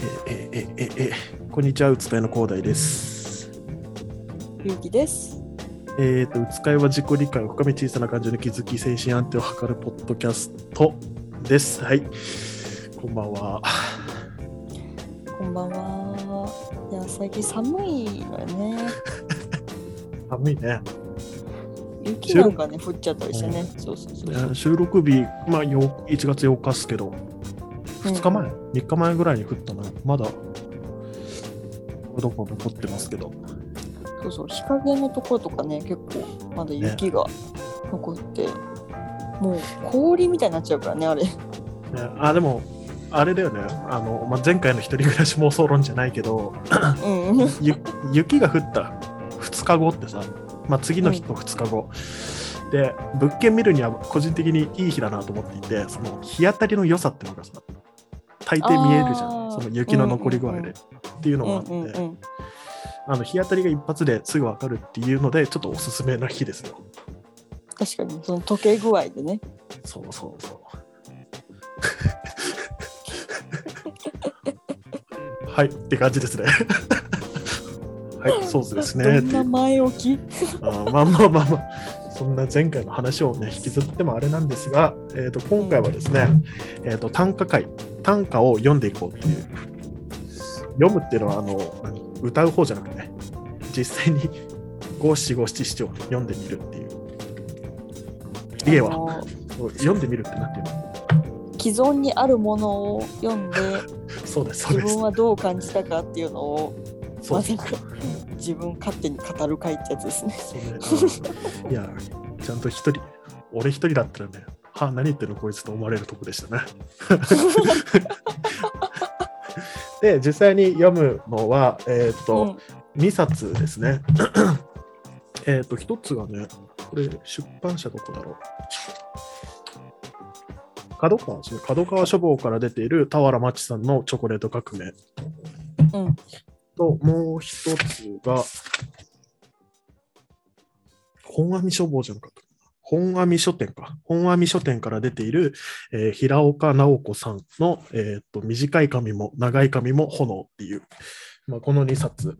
ええええこんにちは、うつかいの広大です。ゆうきです。えっ、と、うつかいは自己理解を深め小さな感情に気づき、精神安定を図るポッドキャストです。はい。こんばんは。こんばんは。いや、最近寒いのよね。寒いね。雪なんかね、降っちゃったりしてね。そうそうそう。ね収録日、まあ、よ1月8日っすけど、2日前、3日前ぐらいに降ったの。まだ、どこ残ってますけど。そうそう、日陰のところとかね、結構まだ雪が残って、もう氷みたいになっちゃうからね、あれ。ね、あ、でも、あれだよね。あの、まあ、前回の一人暮らし妄想論じゃないけど、うん。ゆ雪が降った2日後ってさ、まあ、次の日と2日後、で物件見るには個人的にいい日だなと思っていてその日当たりの良さっていうのがさ大抵見えるじゃん。その雪の残り具合で、っていうのがあって、うんうんうん。あの日当たりが一発ですぐ分かるっていうのでちょっとおすすめな日ですよ。確かに、その溶け具合でね。そうそうそう。はいって感じですね。はいそうですね。どんな前置き？あーまあまあまあまあ、そんな前回の話をね、引きずってもあれなんですが、えー、と今回はですね、えー、と短歌会、短歌を読んでいこうっていう。読むっていうのはあの何歌う方じゃなくてね、実際に五七五七七を読んでみるっていう。家は読んでみるってなんていうの？既存にあるものを読んで、そうです、自分。はどう感じたかっていうのを、まさか自分勝手に語る会ってやつですね。いや、ちゃんと一人、俺一人だったらね、はあ、何言ってるのこいつと思われるとこでしたね。で、実際に読むのは、えっ、と、2冊ですね。えっと、1つがね、これ、出版社どこだろう。角川ですね。角川書房から出ている俵真知さんのチョコレート革命うん。うん。と、もう一つが、本阿弥書房じゃなかった。本阿弥書店か。本阿弥書店から出ている、えー平岡直子さんの、えーっと短い髪も長い髪も炎っていう、まあ、この2冊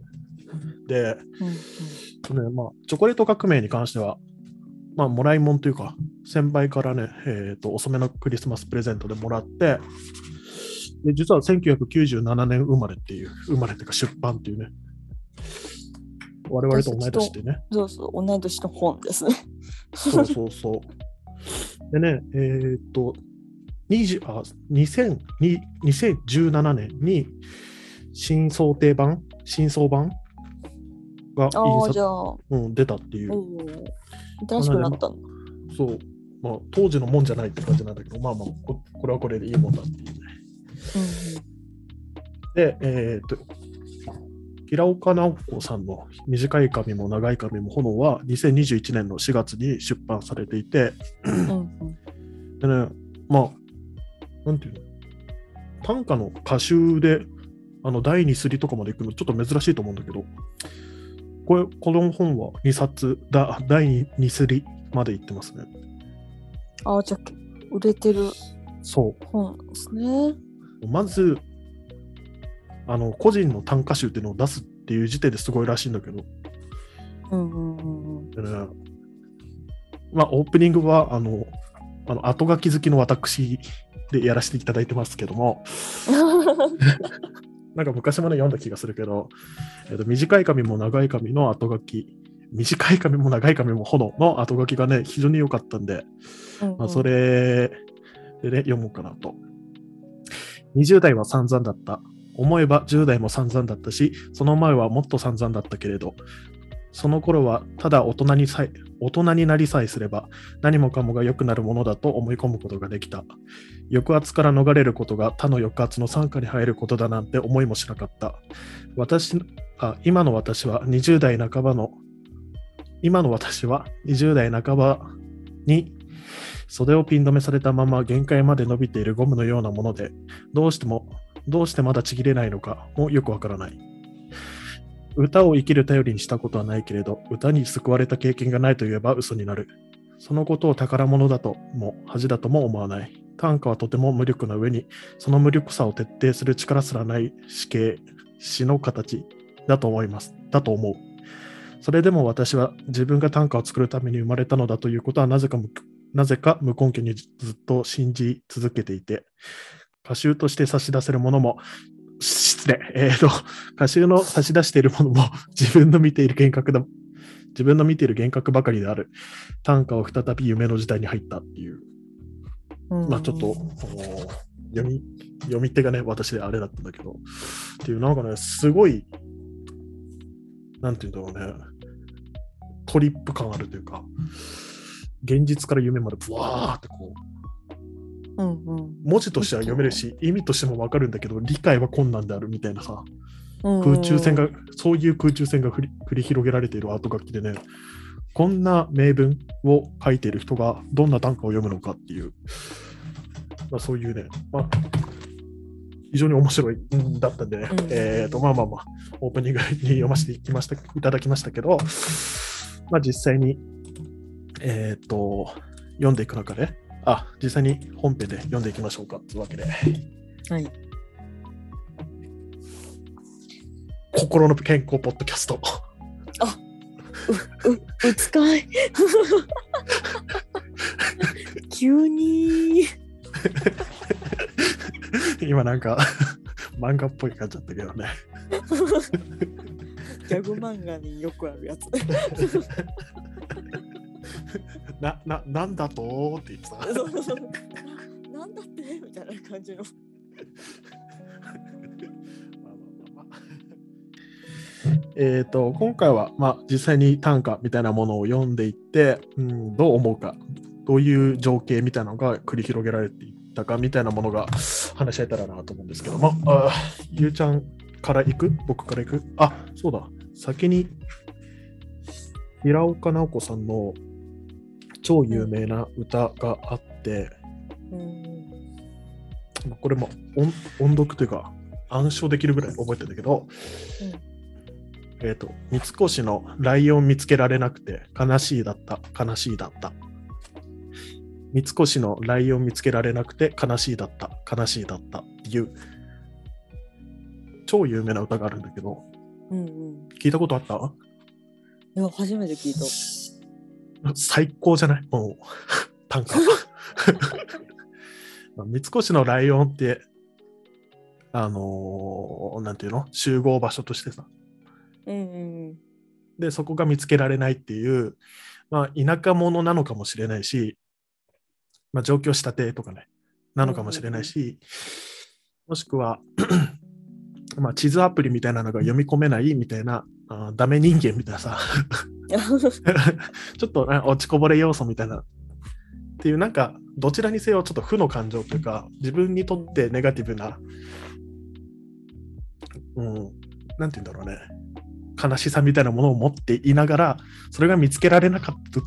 で、うん。ねまあ、チョコレート革命に関しては、まあ、もらいもんというか、先輩からね、えーっと遅めのクリスマスプレゼントでもらって、で実は1997年生まれっていう、生まれっていうか出版っていうね、我々と同い年でね、そうそう、同い年の本ですね。そうそうそう。でね、えーっと、20あ2000に2017年に新想定版、新装版が印刷うん、出たっていう、お。新しくなったんだ。そう、まあ、当時のもんじゃないって感じなんだけど、まあまあ、ここれはこれでいいもんだっていうね。で、えーっと、平岡直子さんの短い髪も長い髪も炎は2021年の4月に出版されていて、うんうん。うんでね、まあ、なんていうの、短歌の歌集で、あの、第2スリとかまで行くのちょっと珍しいと思うんだけど、これ、この本は2冊だ、第2スリまで行ってますね。ああ、じゃあ、売れてるそ本ですね。う。まず、あの、個人の短歌集っていうのを出すっていう時点ですごいらしいんだけど、うんうんうんまあ、オープニングは、あの、あの後書き好きの私でやらせていただいてますけども、なんか昔まで読んだ気がするけど、えーと短い髪も長い髪の後書き、短い髪も長い髪も炎の後書きがね、非常に良かったんで、うんうん。まあ、それでね、読もうかなと。20代は散々だった。思えば10代も散々だったし、その前はもっと散々だったけれど、その頃はただ大人にさえ大人になりさえすれば何もかもが良くなるものだと思い込むことができた。抑圧から逃れることが他の抑圧の傘下に入ることだなんて思いもしなかった。私あ今の私は20代半ばの今の私は20代半ばに袖をピン止めされたまま限界まで伸びているゴムのようなものでどうしてもどうしてまだちぎれないのかもよくわからない。歌を生きる頼りにしたことはないけれど、歌に救われた経験がないといえば嘘になる。そのことを宝物だとも恥だとも思わない。短歌はとても無力な上に、その無力さを徹底する力すらない死刑、死の形だと思います。だと思う。それでも私は自分が短歌を作るために生まれたのだということはなぜか無なぜか無根拠にずっと信じ続けていて、歌集として差し出せるものも、失礼、えーと、歌集の 差し出しているものも自分の見ている幻覚だ、自分の見ている幻覚ばかりである。短歌を再び夢の時代に入ったっていう、うん。まあちょっと、お読み、読み手がね、私であれだったんだけど、っていう、なんかね、すごい、なんていうんだろうね、トリップ感あるというか、現実から夢までブワーってこう、うんうん。文字としては読めるし、意味としてもわかるんだけど、理解は困難であるみたいなさ、うん空中戦が、そういう空中戦が繰り広げられているアート楽器でね、こんな名文を書いている人がどんな短歌を読むのかっていう、まあ、そういうね、まあ、非常に面白いんだったんでね、うんえっ、と、まあまあまあ、オープニングに読ませていきましたいただきましたけど、まあ実際に、えっ、と、読んでいく中で、あ、実際に本編で読んでいきましょうか。というわけで、はい。心の健康ポッドキャスト。ううつかい。急に。今なんか漫画っぽい感じだったけどね。ギャグ漫画によくあるやつな、な、なんだと？って言ってた。そう。そうそうななんだって？みたいな感じの。えっと、今回は、まあ、実際に短歌みたいなものを読んでいって、うん、どう思うか、どういう情景みたいなのが繰り広げられていったかみたいなものが話し合えたらなと思うんですけど。も、あゆうちゃんから行く？僕から行く？あ、そうだ、先に平岡直子さんの超有名な歌があって、うんまあこれも音音読というか暗唱できるぐらい覚えてるんだけど、えっ、と、三越のライオン見つけられなくて悲しいだった、悲しいだった。三越のライオン見つけられなくて悲しいだった、悲しいだったっていう超有名な歌があるんだけど、うんうん。聞いたことあった？いや初めて聞いた 最高じゃない？もう、短歌。まあ三越のライオンって、あのーなんていうの？集合場所としてさ。うんうんで、そこが見つけられないっていう、まあ、田舎者なのかもしれないし、まあ、上京したてとかね、なのかもしれないし、もしくは、まあ、地図アプリみたいなのが読み込めないみたいな、あーダメ人間みたいなさ、ちょっとね落ちこぼれ要素みたいな。っていう、なんか、どちらにせよちょっと負の感情というか、自分にとってネガティブな、うん、なんて言うんだろうね、悲しさみたいなものを持っていながら、それが見つけられなかった、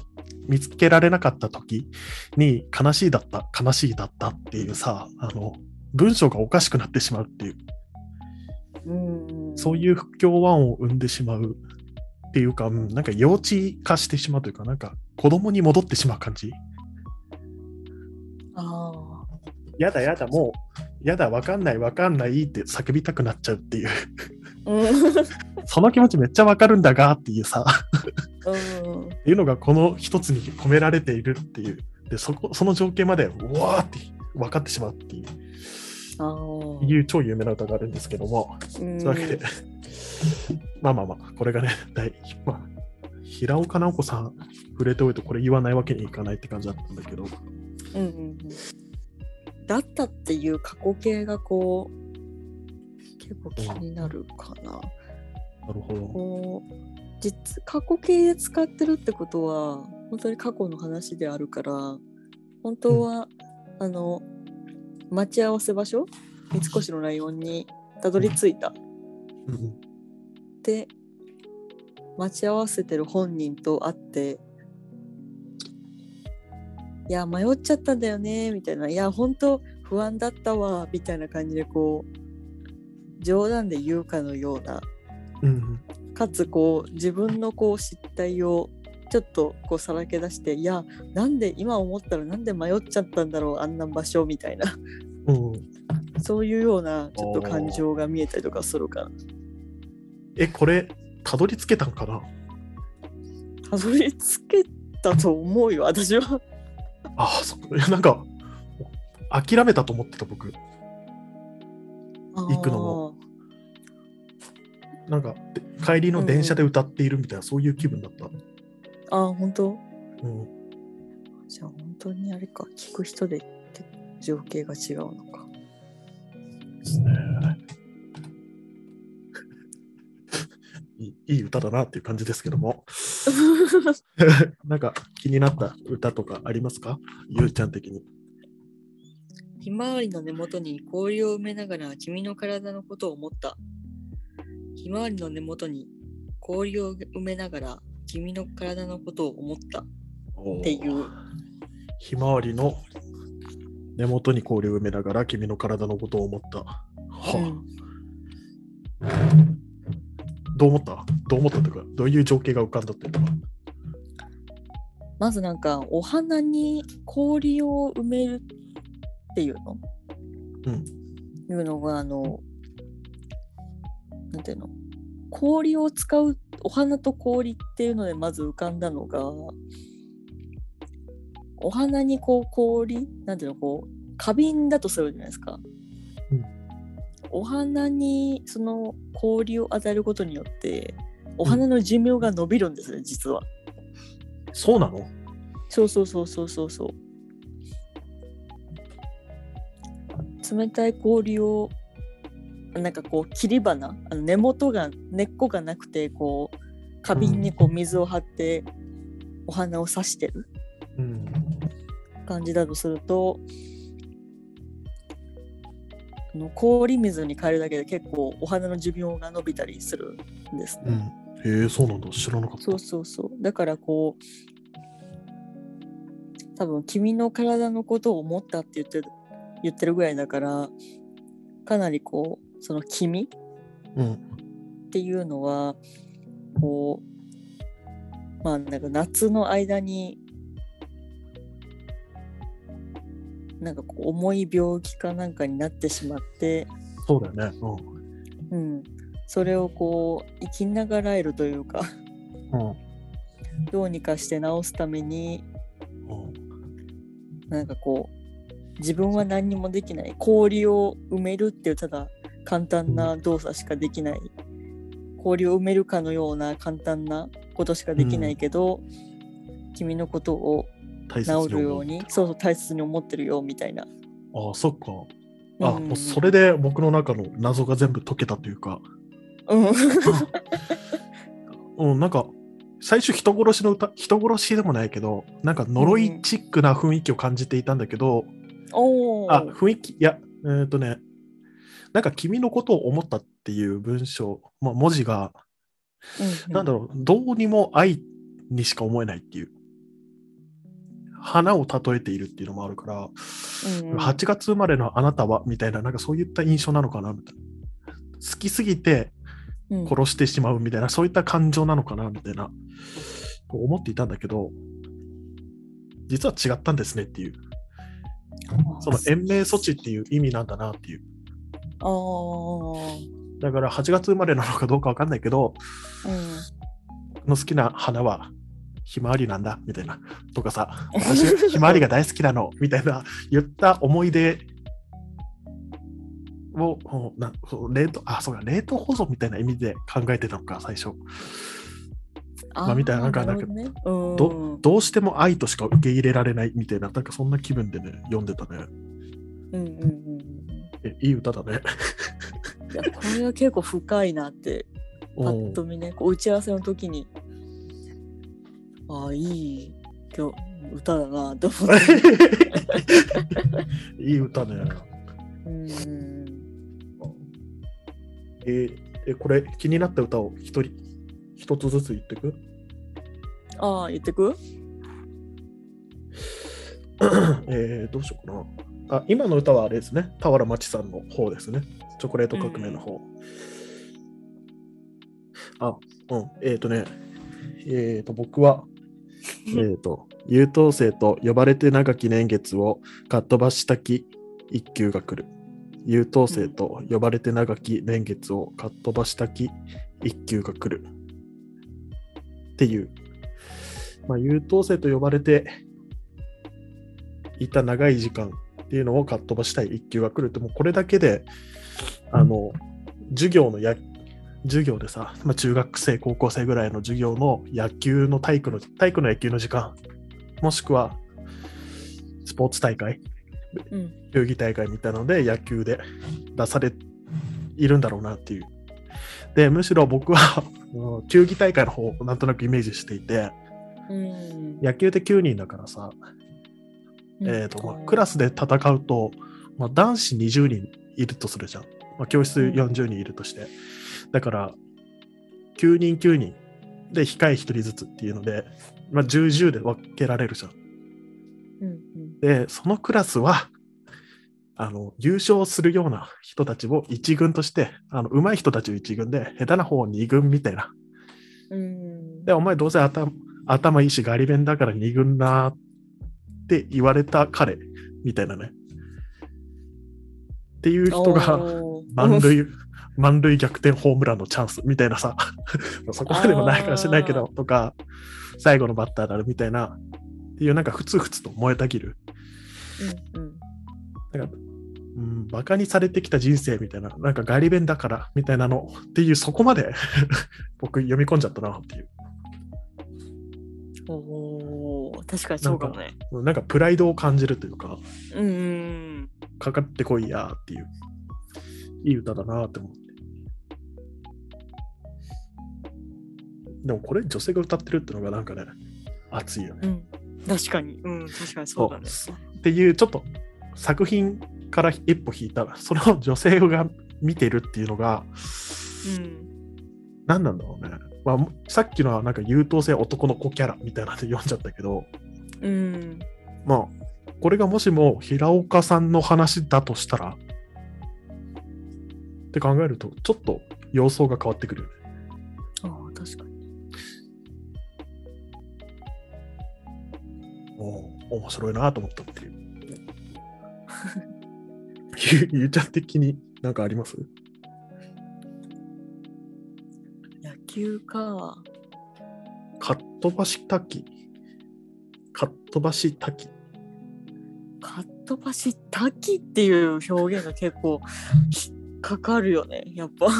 見つけられなかった時に、悲しいだった、悲しいだったっていうさ、あの、文章がおかしくなってしまうっていう、うん。そういう不協和音を生んでしまうっていうか、うんなんか幼稚化してしまうというか、なんか子供に戻ってしまう感じ。あやだやだ、もう、やだ、わかんないわかんないって叫びたくなっちゃうっていう、あうん。その気持ちめっちゃわかるんだがっていうさ、うん。っていうのがこの一つに込められているっていう。で、そこ、その情景まで、うわーって分かってしまうっていういう超有名な歌があるんですけども、うん。というわけで、まあまあまあ、これがね、大、まあ、平岡直子さん触れておいてこれ言わないわけにいかないって感じだったんだけど、うんうんうん。だったっていう過去形がこう結構気になるかな。なるほど。こう実過去形で使ってるってことは本当に過去の話であるから本当は、あの待ち合わせ場所？三越のライオンにたどり着いた。で待ち合わせてる本人と会って「いや迷っちゃったんだよね」みたいな「いや本当不安だったわ」みたいな感じでこう冗談で言うかのような。うんうん。かつこう自分のこう失態をちょっとこうさらけ出していやなんで今思ったらなんで迷っちゃったんだろうあんな場所みたいなうん。そういうようなちょっと感情が見えたりとかするからえ、これ、たどり着けたんかな？たどり着けたと思うよ私は。ああ、そっか。いや、なんか、諦めたと思ってた、僕。行くのもなんか、で帰りの電車で歌っているみたいな、そういう気分だった。ああ本当？うん。じゃあ本当にあれか聞く人でって情景が違うのか。ですね。いいいい歌だなっていう感じですけども。なんか気になった歌とかありますか？ゆうちゃん的に。ひまわりの根元に氷を埋めながら君の体のことを思った。ひまわりの根元に氷を埋めながら君の体のことを思った。っていう。ひまわりの根元に氷を埋めながら君の体のことを思った。はあ。うん。どう思った？どう思ったとか、どういう情景が浮かんだっていうか。まずなんかお花に氷を埋めるっていうの、うん。いうのがあのなんていうの？氷を使うお花と氷っていうのでまず浮かんだのがお花にこう氷なんていうのこう花瓶だとするじゃないですか。うんお花にその氷を与えることによってお花の寿命が伸びるんですね、実は。そうなの？そうそうそうそうそうそう。冷たい氷をなんかこう切り花あの根元が根っこがなくてこう花瓶にこう水を張ってお花を挿してるうん。感じだとするとあの氷水に変えるだけで結構お花の寿命が伸びたりするんですね。うん。へえ、そうなんだ。知らなかった。そうそうそう。だからこう、多分君の体のことを思ったって言ってる言ってるぐらいだから、かなりこう、その君うん。っていうのは、こう、まあなんか夏の間に、なんかこう重い病気かなんかになってしまって、そうだよね。うん、それをこう生きながらえるというかうん。うん。どうにかして治すためにうんなんかこう自分は何にもできない氷を埋めるっていうただ簡単な動作しかできない。氷を埋めるかのような簡単なことしかできないけど、君のことを治るようにそうそう大切に思ってるよみたいな。ああ、そっか。あ、うん。もうそれで僕の中の謎が全部解けたというか、うん。うん、なんか、最初人殺しの歌、人殺しでもないけど、なんか呪いチックな雰囲気を感じていたんだけど、おお。あ、雰囲気、いや、えっ、とね、なんか君のことを思ったっていう文章、まあ、文字が、うんなんだろう、どうにも愛にしか思えないっていう。花を例えているっていうのもあるから、うんうん8月生まれのあなたはみたいな、なんかそういった印象なのかなみたいな。好きすぎてうん殺してしまうみたいな、そういった感情なのかなみたいな、思っていたんだけど、実は違ったんですねっていう、その延命措置っていう意味なんだなっていう。だから8月生まれなのかどうかわかんないけど、うん僕の好きな花はひまわりなんだみたいな。とかさ、私 ひまわりが大好きなのみたいな言った思い出をおな冷凍あそうか冷凍保存みたいな意味で考えてたのか最初。まあみたいななんかあーるほどね。うん。どどうしても愛としか受け入れられないみたいななんかそんな気分でね読んでたね。うんうんいい歌だね。いやこれは結構深いなってパッと見ねこう打ち合わせの時にああいい今日歌だなと思って。いい歌ね。うん。えーえこれ気になった歌を一人一つずつ言ってく？ああ言ってく？えーどうしようかな。あ、今の歌はあれですね。俵真知さんの方ですね。チョコレート革命の方。あ、うん。えっ、とね、えっ、と、僕は、えっと、優等生と呼ばれて長き年月をかっ飛ばしたき一休が来る。優等生と呼ばれて長き年月をかっ飛ばしたき一休が来る。っていう。まあ、優等生と呼ばれていた長い時間っていうのをかっ飛ばしたい一休が来るって、もうこれだけで、あの、授業のや、授業でさ、まあ、中学生、高校生ぐらいの授業の野球の体育の、体育の野球の時間、もしくはスポーツ大会、うん。球技大会みたいなので野球で出されいるんだろうなっていう。で、むしろ僕は、うん球技大会の方をなんとなくイメージしていて、うん。野球って9人だからさ、えーとまあ、クラスで戦うと、まあ、男子20人いるとするじゃん。まあ、教室40人いるとして。だから、9人9人で控え1人ずつっていうので、まあ、10、10で分けられるじゃん。うんうん。で、そのクラスは、あの、優勝するような人たちを一軍として、あの、上手い人たちを一軍で、下手な方を二軍みたいな。うん。で、お前どうせ頭頭いいしガリ弁だから二軍なって言われた彼みたいなね。っていう人が満塁、満塁逆転ホームランのチャンスみたいなさ、そこまでもないかもしれないけど、とか、最後のバッターだるみたいな、っていうなんかふつふつと燃えたぎる。うんうん。なんか、うん、バカにされてきた人生みたいな、なんかガリ弁だからみたいなのっていう、そこまで 僕読み込んじゃったなっていう。おー確かにそうかもね。なんかプライドを感じるというか、うんうんかかってこいやっていう、いい歌だなって思って。でもこれ女性が歌ってるってのがなんかね、熱いよね。うん。うん。確かに。うん。確かにそうだね。っていう、ちょっと作品から一歩引いたら、それを女性が見てるっていうのが、うん。何なんだろうね。まあ、さっきのはなんか優等生男の子キャラみたいなので読んじゃったけど、うん。まあ、これがもしも平岡さんの話だとしたら、って考えると、ちょっと様相が変わってくるよね。ああ、確かに。おー面白いなと思ったっていう。ゆゆうちゃん的になんかあります？球か。かっ飛ばし滝。かっ飛ばし滝。かっ飛ばし滝っていう表現が結構引っかかるよね。やっぱ。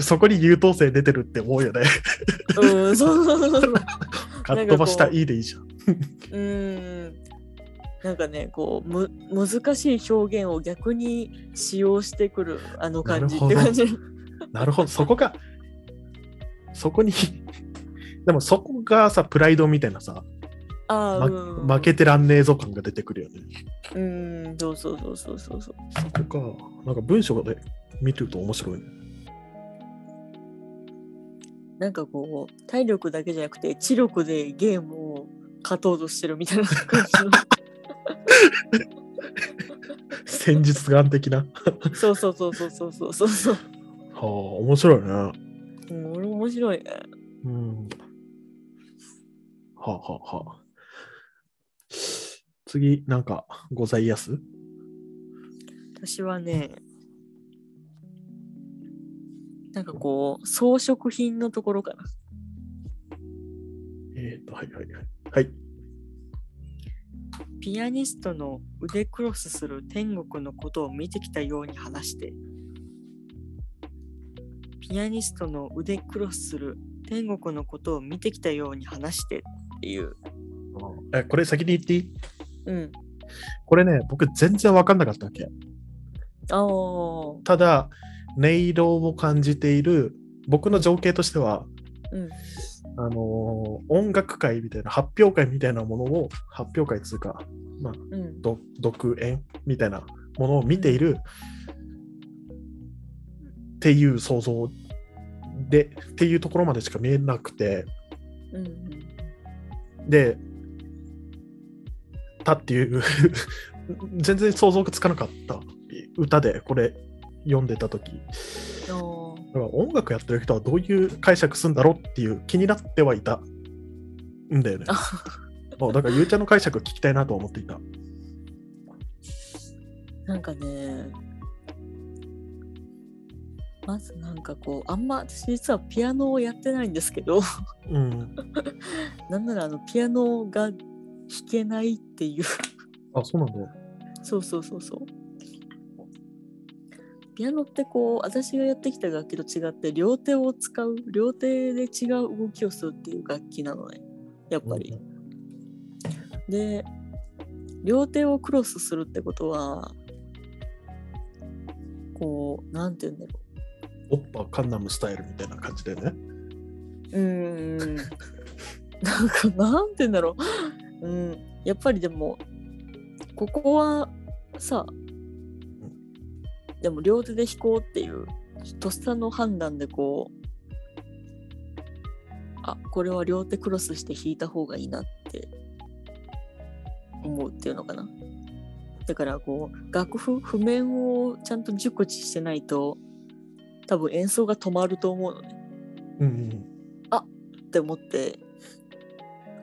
そこに優等生出てるって思うよね。うん、そうそうそうそう。かっ飛ばしたいいでいいじゃん。うん。なんかね、こうむ難しい表現を逆に使用してくるあの感じって感じ。なるほど、そこが、そこに、でもそこがさ、プライドみたいなさ、まああ、うん、負けてらんねえぞ感が出てくるよね。うん、そうそうそうそうそうそう。そこか、なんか文章で見てると面白いね。なんかこう体力だけじゃなくて知力でゲームを勝とうとしてるみたいな感じの。戦術眼的な。はそうそうそうそうそうそうそうそう。あ、面白いね。うん、俺面白いね。うん。はあ、はあはあ、次、なんかございやす？私はね、なんかこう装飾品のところかな。えっ、と、はいはいはい。はい。ピアニストの腕クロスする天国のことを見てきたように話して。ピアニストの腕クロスする天国のことを見てきたように話してっていう。え、これ先に言っていい？うん。これね、僕全然わかんなかったわけ。ああ。ただ、音色を感じている、僕の情景としては、うん。あのー音楽会みたいな、発表会みたいなものを、発表会っつうか、まあ、うん。ど独演みたいなものを見ているっていう想像で、っていうところまでしか見えなくて、うん。で、たっていう、全然想像がつかなかった歌で、これ読んでた時。だから音楽やってる人はどういう解釈するんだろうっていう気になってはいたんだよね。もうだからゆうちゃんの解釈聞きたいなと思っていた。なんかねまずなんかこうあんま私実はピアノをやってないんですけど。うん。なんならあのピアノが弾けないっていう。あ、そうなんだ。そうそうそうそう。ピアノってこう私がやってきた楽器と違って両手を使う両手で違う動きをするっていう楽器なのね。やっぱり。で両手をクロスするってことはこうなんて言うんだろオッパカンナムスタイルみたいな感じでね。うん。なんかなんて言うんだろう。うん。やっぱりでもここはさでも両手で弾こうっていうとっさの判断でこうあこれは両手クロスして弾いた方がいいなって思うっていうのかな。だからこう楽譜譜面をちゃんと熟知してないと多分演奏が止まると思うのね。うんうん。って思って。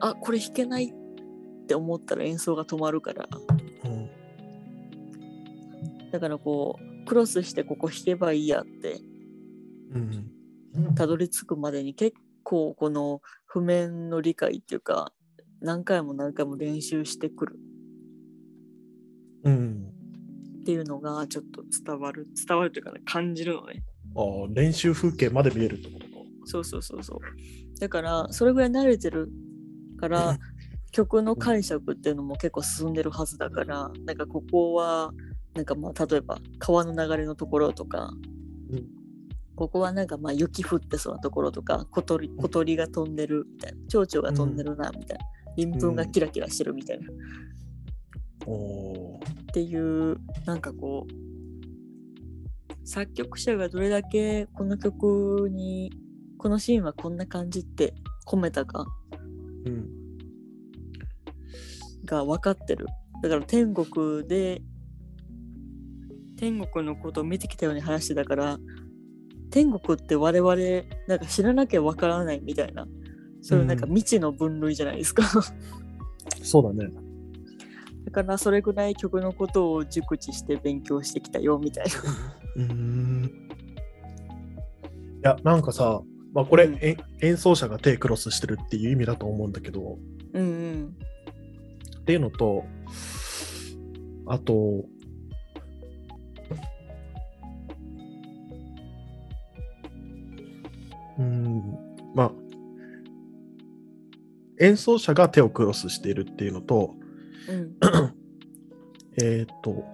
あこれ弾けないって思ったら演奏が止まるから。うん。だからこうクロスしてここ弾けばいいやって。うんたどり着くまでに結構この譜面の理解っていうか何回も何回も練習してくる。うん。っていうのがちょっと伝わる。伝わるというかね感じるのねああ、練習風景まで見えるってことか。そうそうそうそう。だからそれぐらい慣れてるから 曲の解釈っていうのも結構進んでるはずだからなんかここはなんかまあ例えば川の流れのところとか、うん。ここはなんかまあ雪降ってそうなところとか小鳥小鳥が飛んでるみたいな蝶々が飛んでるなみたいな鱗粉がキラキラしてるみたいな、っおおていうなんかこう作曲者がどれだけこの曲にこのシーンはこんな感じって込めたかー。うん。が分かってるだから天国で天国のことを見てきたように話してたから天国って我々なんか知らなきゃ分からないみたいなそういうなんか未知の分類じゃないですか、そうだね。だからそれぐらい曲のことを熟知して勉強してきたよみたいな。うーん。いや、なんかさ、まあ、これ、うん。え演奏者が手クロスしてるっていう意味だと思うんだけど、うんうんっていうのと、あと、うーん、まあ、演奏者が手をクロスしているっていうのと、うん。えーっと、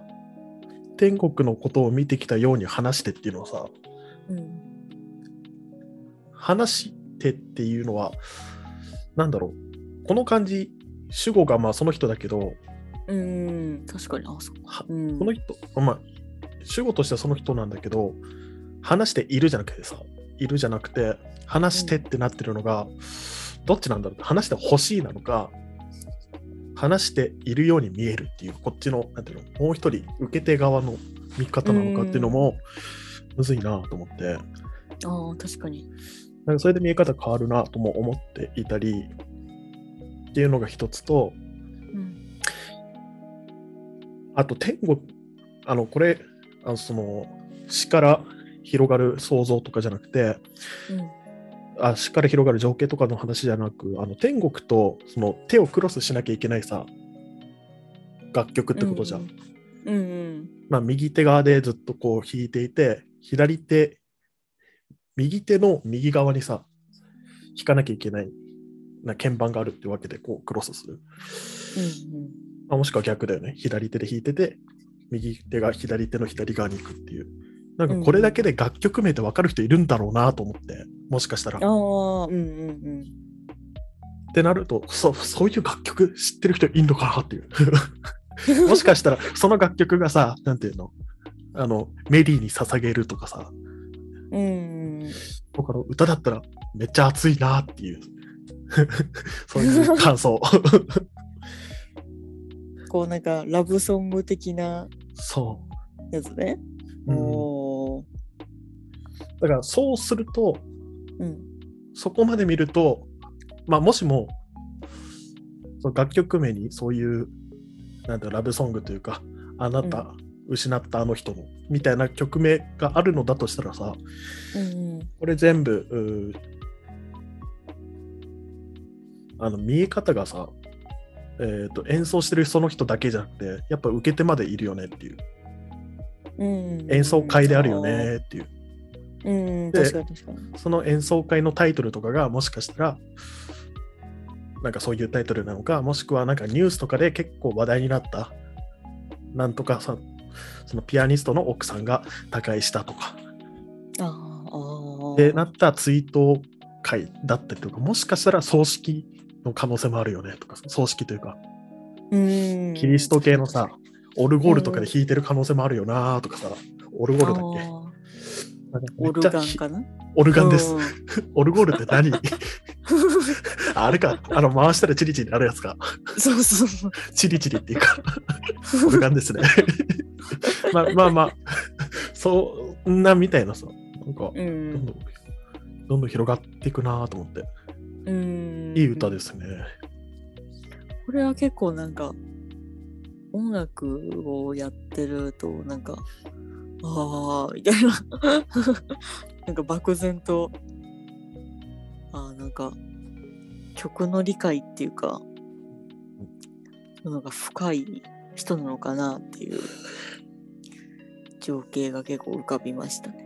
天国のことを見てきたように話してっていうのはさ、うん。話してっていうのは、なんだろう、この漢字、主語がまあその人だけど、うん確かにあそうはうん。この人、まあ、主語としてはその人なんだけど、話しているじゃなくてさ、いるじゃなくて、話してってなってるのが、どっちなんだろう話してほしいなのか、話しているように見えるっていう、こっちの、なんていうの、もう一人、受け手側の見方なのかっていうのも、むずいなと思って、ああ確かに。なんかそれで見え方変わるなとも思っていたり、っていうのが一つと、うん。あと天国、あの、これ、あのその、死から広がる想像とかじゃなくて、うんあ死から広がる情景とかの話じゃなく、あの天国とその手をクロスしなきゃいけないさ、楽曲ってことじゃん。うんうんまあ、右手側でずっとこう弾いていて、左手、右手の右側にさ、弾かなきゃいけないな鍵盤があるってわけで、こうクロスする。うんまあ、もしくは逆だよね。左手で弾いてて、右手が左手の左側に行くっていう。なんかこれだけで楽曲名って分かる人いるんだろうなと思って、もしかしたら。っああうんうんうんてなるとそ、そういう楽曲知ってる人いんのかなっていう。もしかしたら、その楽曲がさ、なんていうの、あの、メリーに捧げるとかさ、うんうんとかの歌だったらめっちゃ熱いなっていう、そういう感想。こうなんかラブソング的なそやつね。う。うんおーだからそうすると、うん。そこまで見ると、まあ、もしもその楽曲名にそういうなんだラブソングというかあなた、失ったあの人のみたいな曲名があるのだとしたらさうんこれ全部あの見え方がさ、えー、と演奏してるその人だけじゃなくてやっぱ受け手までいるよねっていう。うん。演奏会であるよねっていううんで確かに確かに。その演奏会のタイトルとかがもしかしたらなんかそういうタイトルなのかもしくはなんかニュースとかで結構話題になったなんとかさそのピアニストの奥さんが他界したとか。あーあー。でなった追悼会だったりとかもしかしたら葬式の可能性もあるよねとか葬式というかうん。キリスト系のさオルゴールとかで弾いてる可能性もあるよなとかさオルゴールだっけ？オルガンかな？オルガンです。うん。オルゴールって何？ああれか、あの回したらチリチリなるやつか。そうそうそう。チリチリっていうか、オルガンですね。まあまあまあ、そんなみたいなさ、なんか、うどんんどん、どんどん広がっていくなと思って、うん。いい歌ですね。これは結構なんか音楽をやってるとなんかああみたいな なんか漠然とあーなんか曲の理解っていうかのが深い人なのかなっていう情景が結構浮かびましたね。